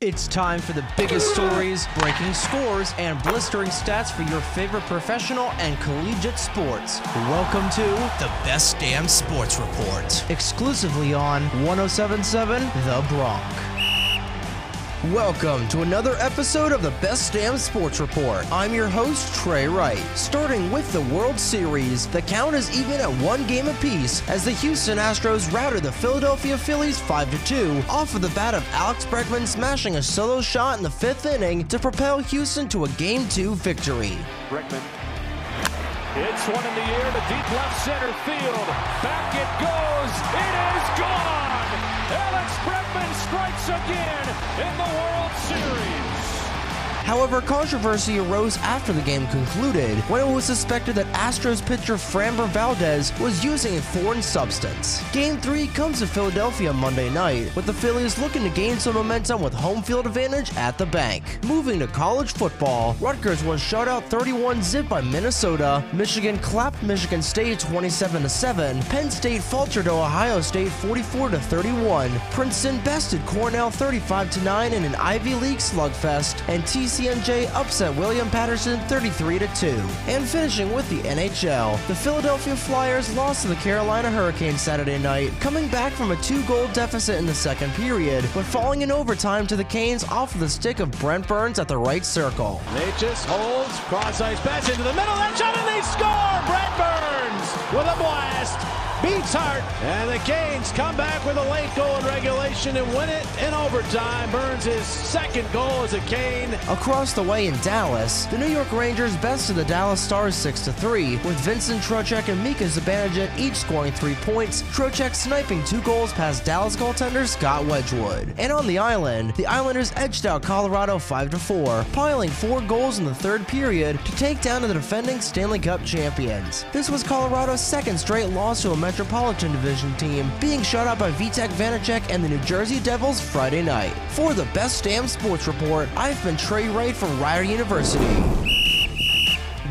It's time for the biggest stories, breaking scores, and blistering stats for your favorite professional and collegiate sports. Welcome to The Best Damn Sports Report. exclusively on 1077 The Bronx. Welcome to another episode of the Best Damn Sports Report. I'm your host, Trey Wright. Starting with the World Series, the count is even at one game apiece as the Houston Astros routed the Philadelphia Phillies 5 2 off of the bat of Alex Bregman smashing a solo shot in the fifth inning to propel Houston to a Game 2 victory. Bregman. It's one in the air to deep left center field. Back it goes. It is gone. Again in the World Series. However, controversy arose after the game concluded when it was suspected that Astros pitcher Framber Valdez was using a foreign substance. Game 3 comes to Philadelphia Monday night, with the Phillies looking to gain some momentum with home field advantage at the bank. Moving to college football, Rutgers was shut out 31 zip by Minnesota, Michigan clapped Michigan State 27 7, Penn State faltered to Ohio State 44 31, Princeton bested Cornell 35 9 in an Ivy League slugfest, and TCNJ upset William Paterson 33 2. And finishing with the NHL, the Philadelphia Flyers lost to the Carolina Hurricanes Saturday night, coming back from a two-goal deficit in the second period, but falling in overtime to the Canes off of the stick of Brent Burns at the right circle. Necas holds, cross ice pass into the middle, that shot, and they score! Brent Burns with a blast. Beats Hart, and the Canes come back with a late goal in regulation and win it in overtime. Burns' his second goal as a Cane. Across the way in Dallas, the New York Rangers bested the Dallas Stars 6-3, with Vincent Trocheck and Mika Zibanejad each scoring three points, Trocheck sniping two goals past Dallas goaltender Scott Wedgwood. And on the island, the Islanders edged out Colorado 5-4, piling four goals in the third period to take down the defending Stanley Cup champions. This was Colorado's second straight loss to a Metropolitan Division team, being shut out by Vitek Vanacek and the New Jersey Devils Friday night. For the Best Damn Sports Report, I've been Trey Wright from Rider University.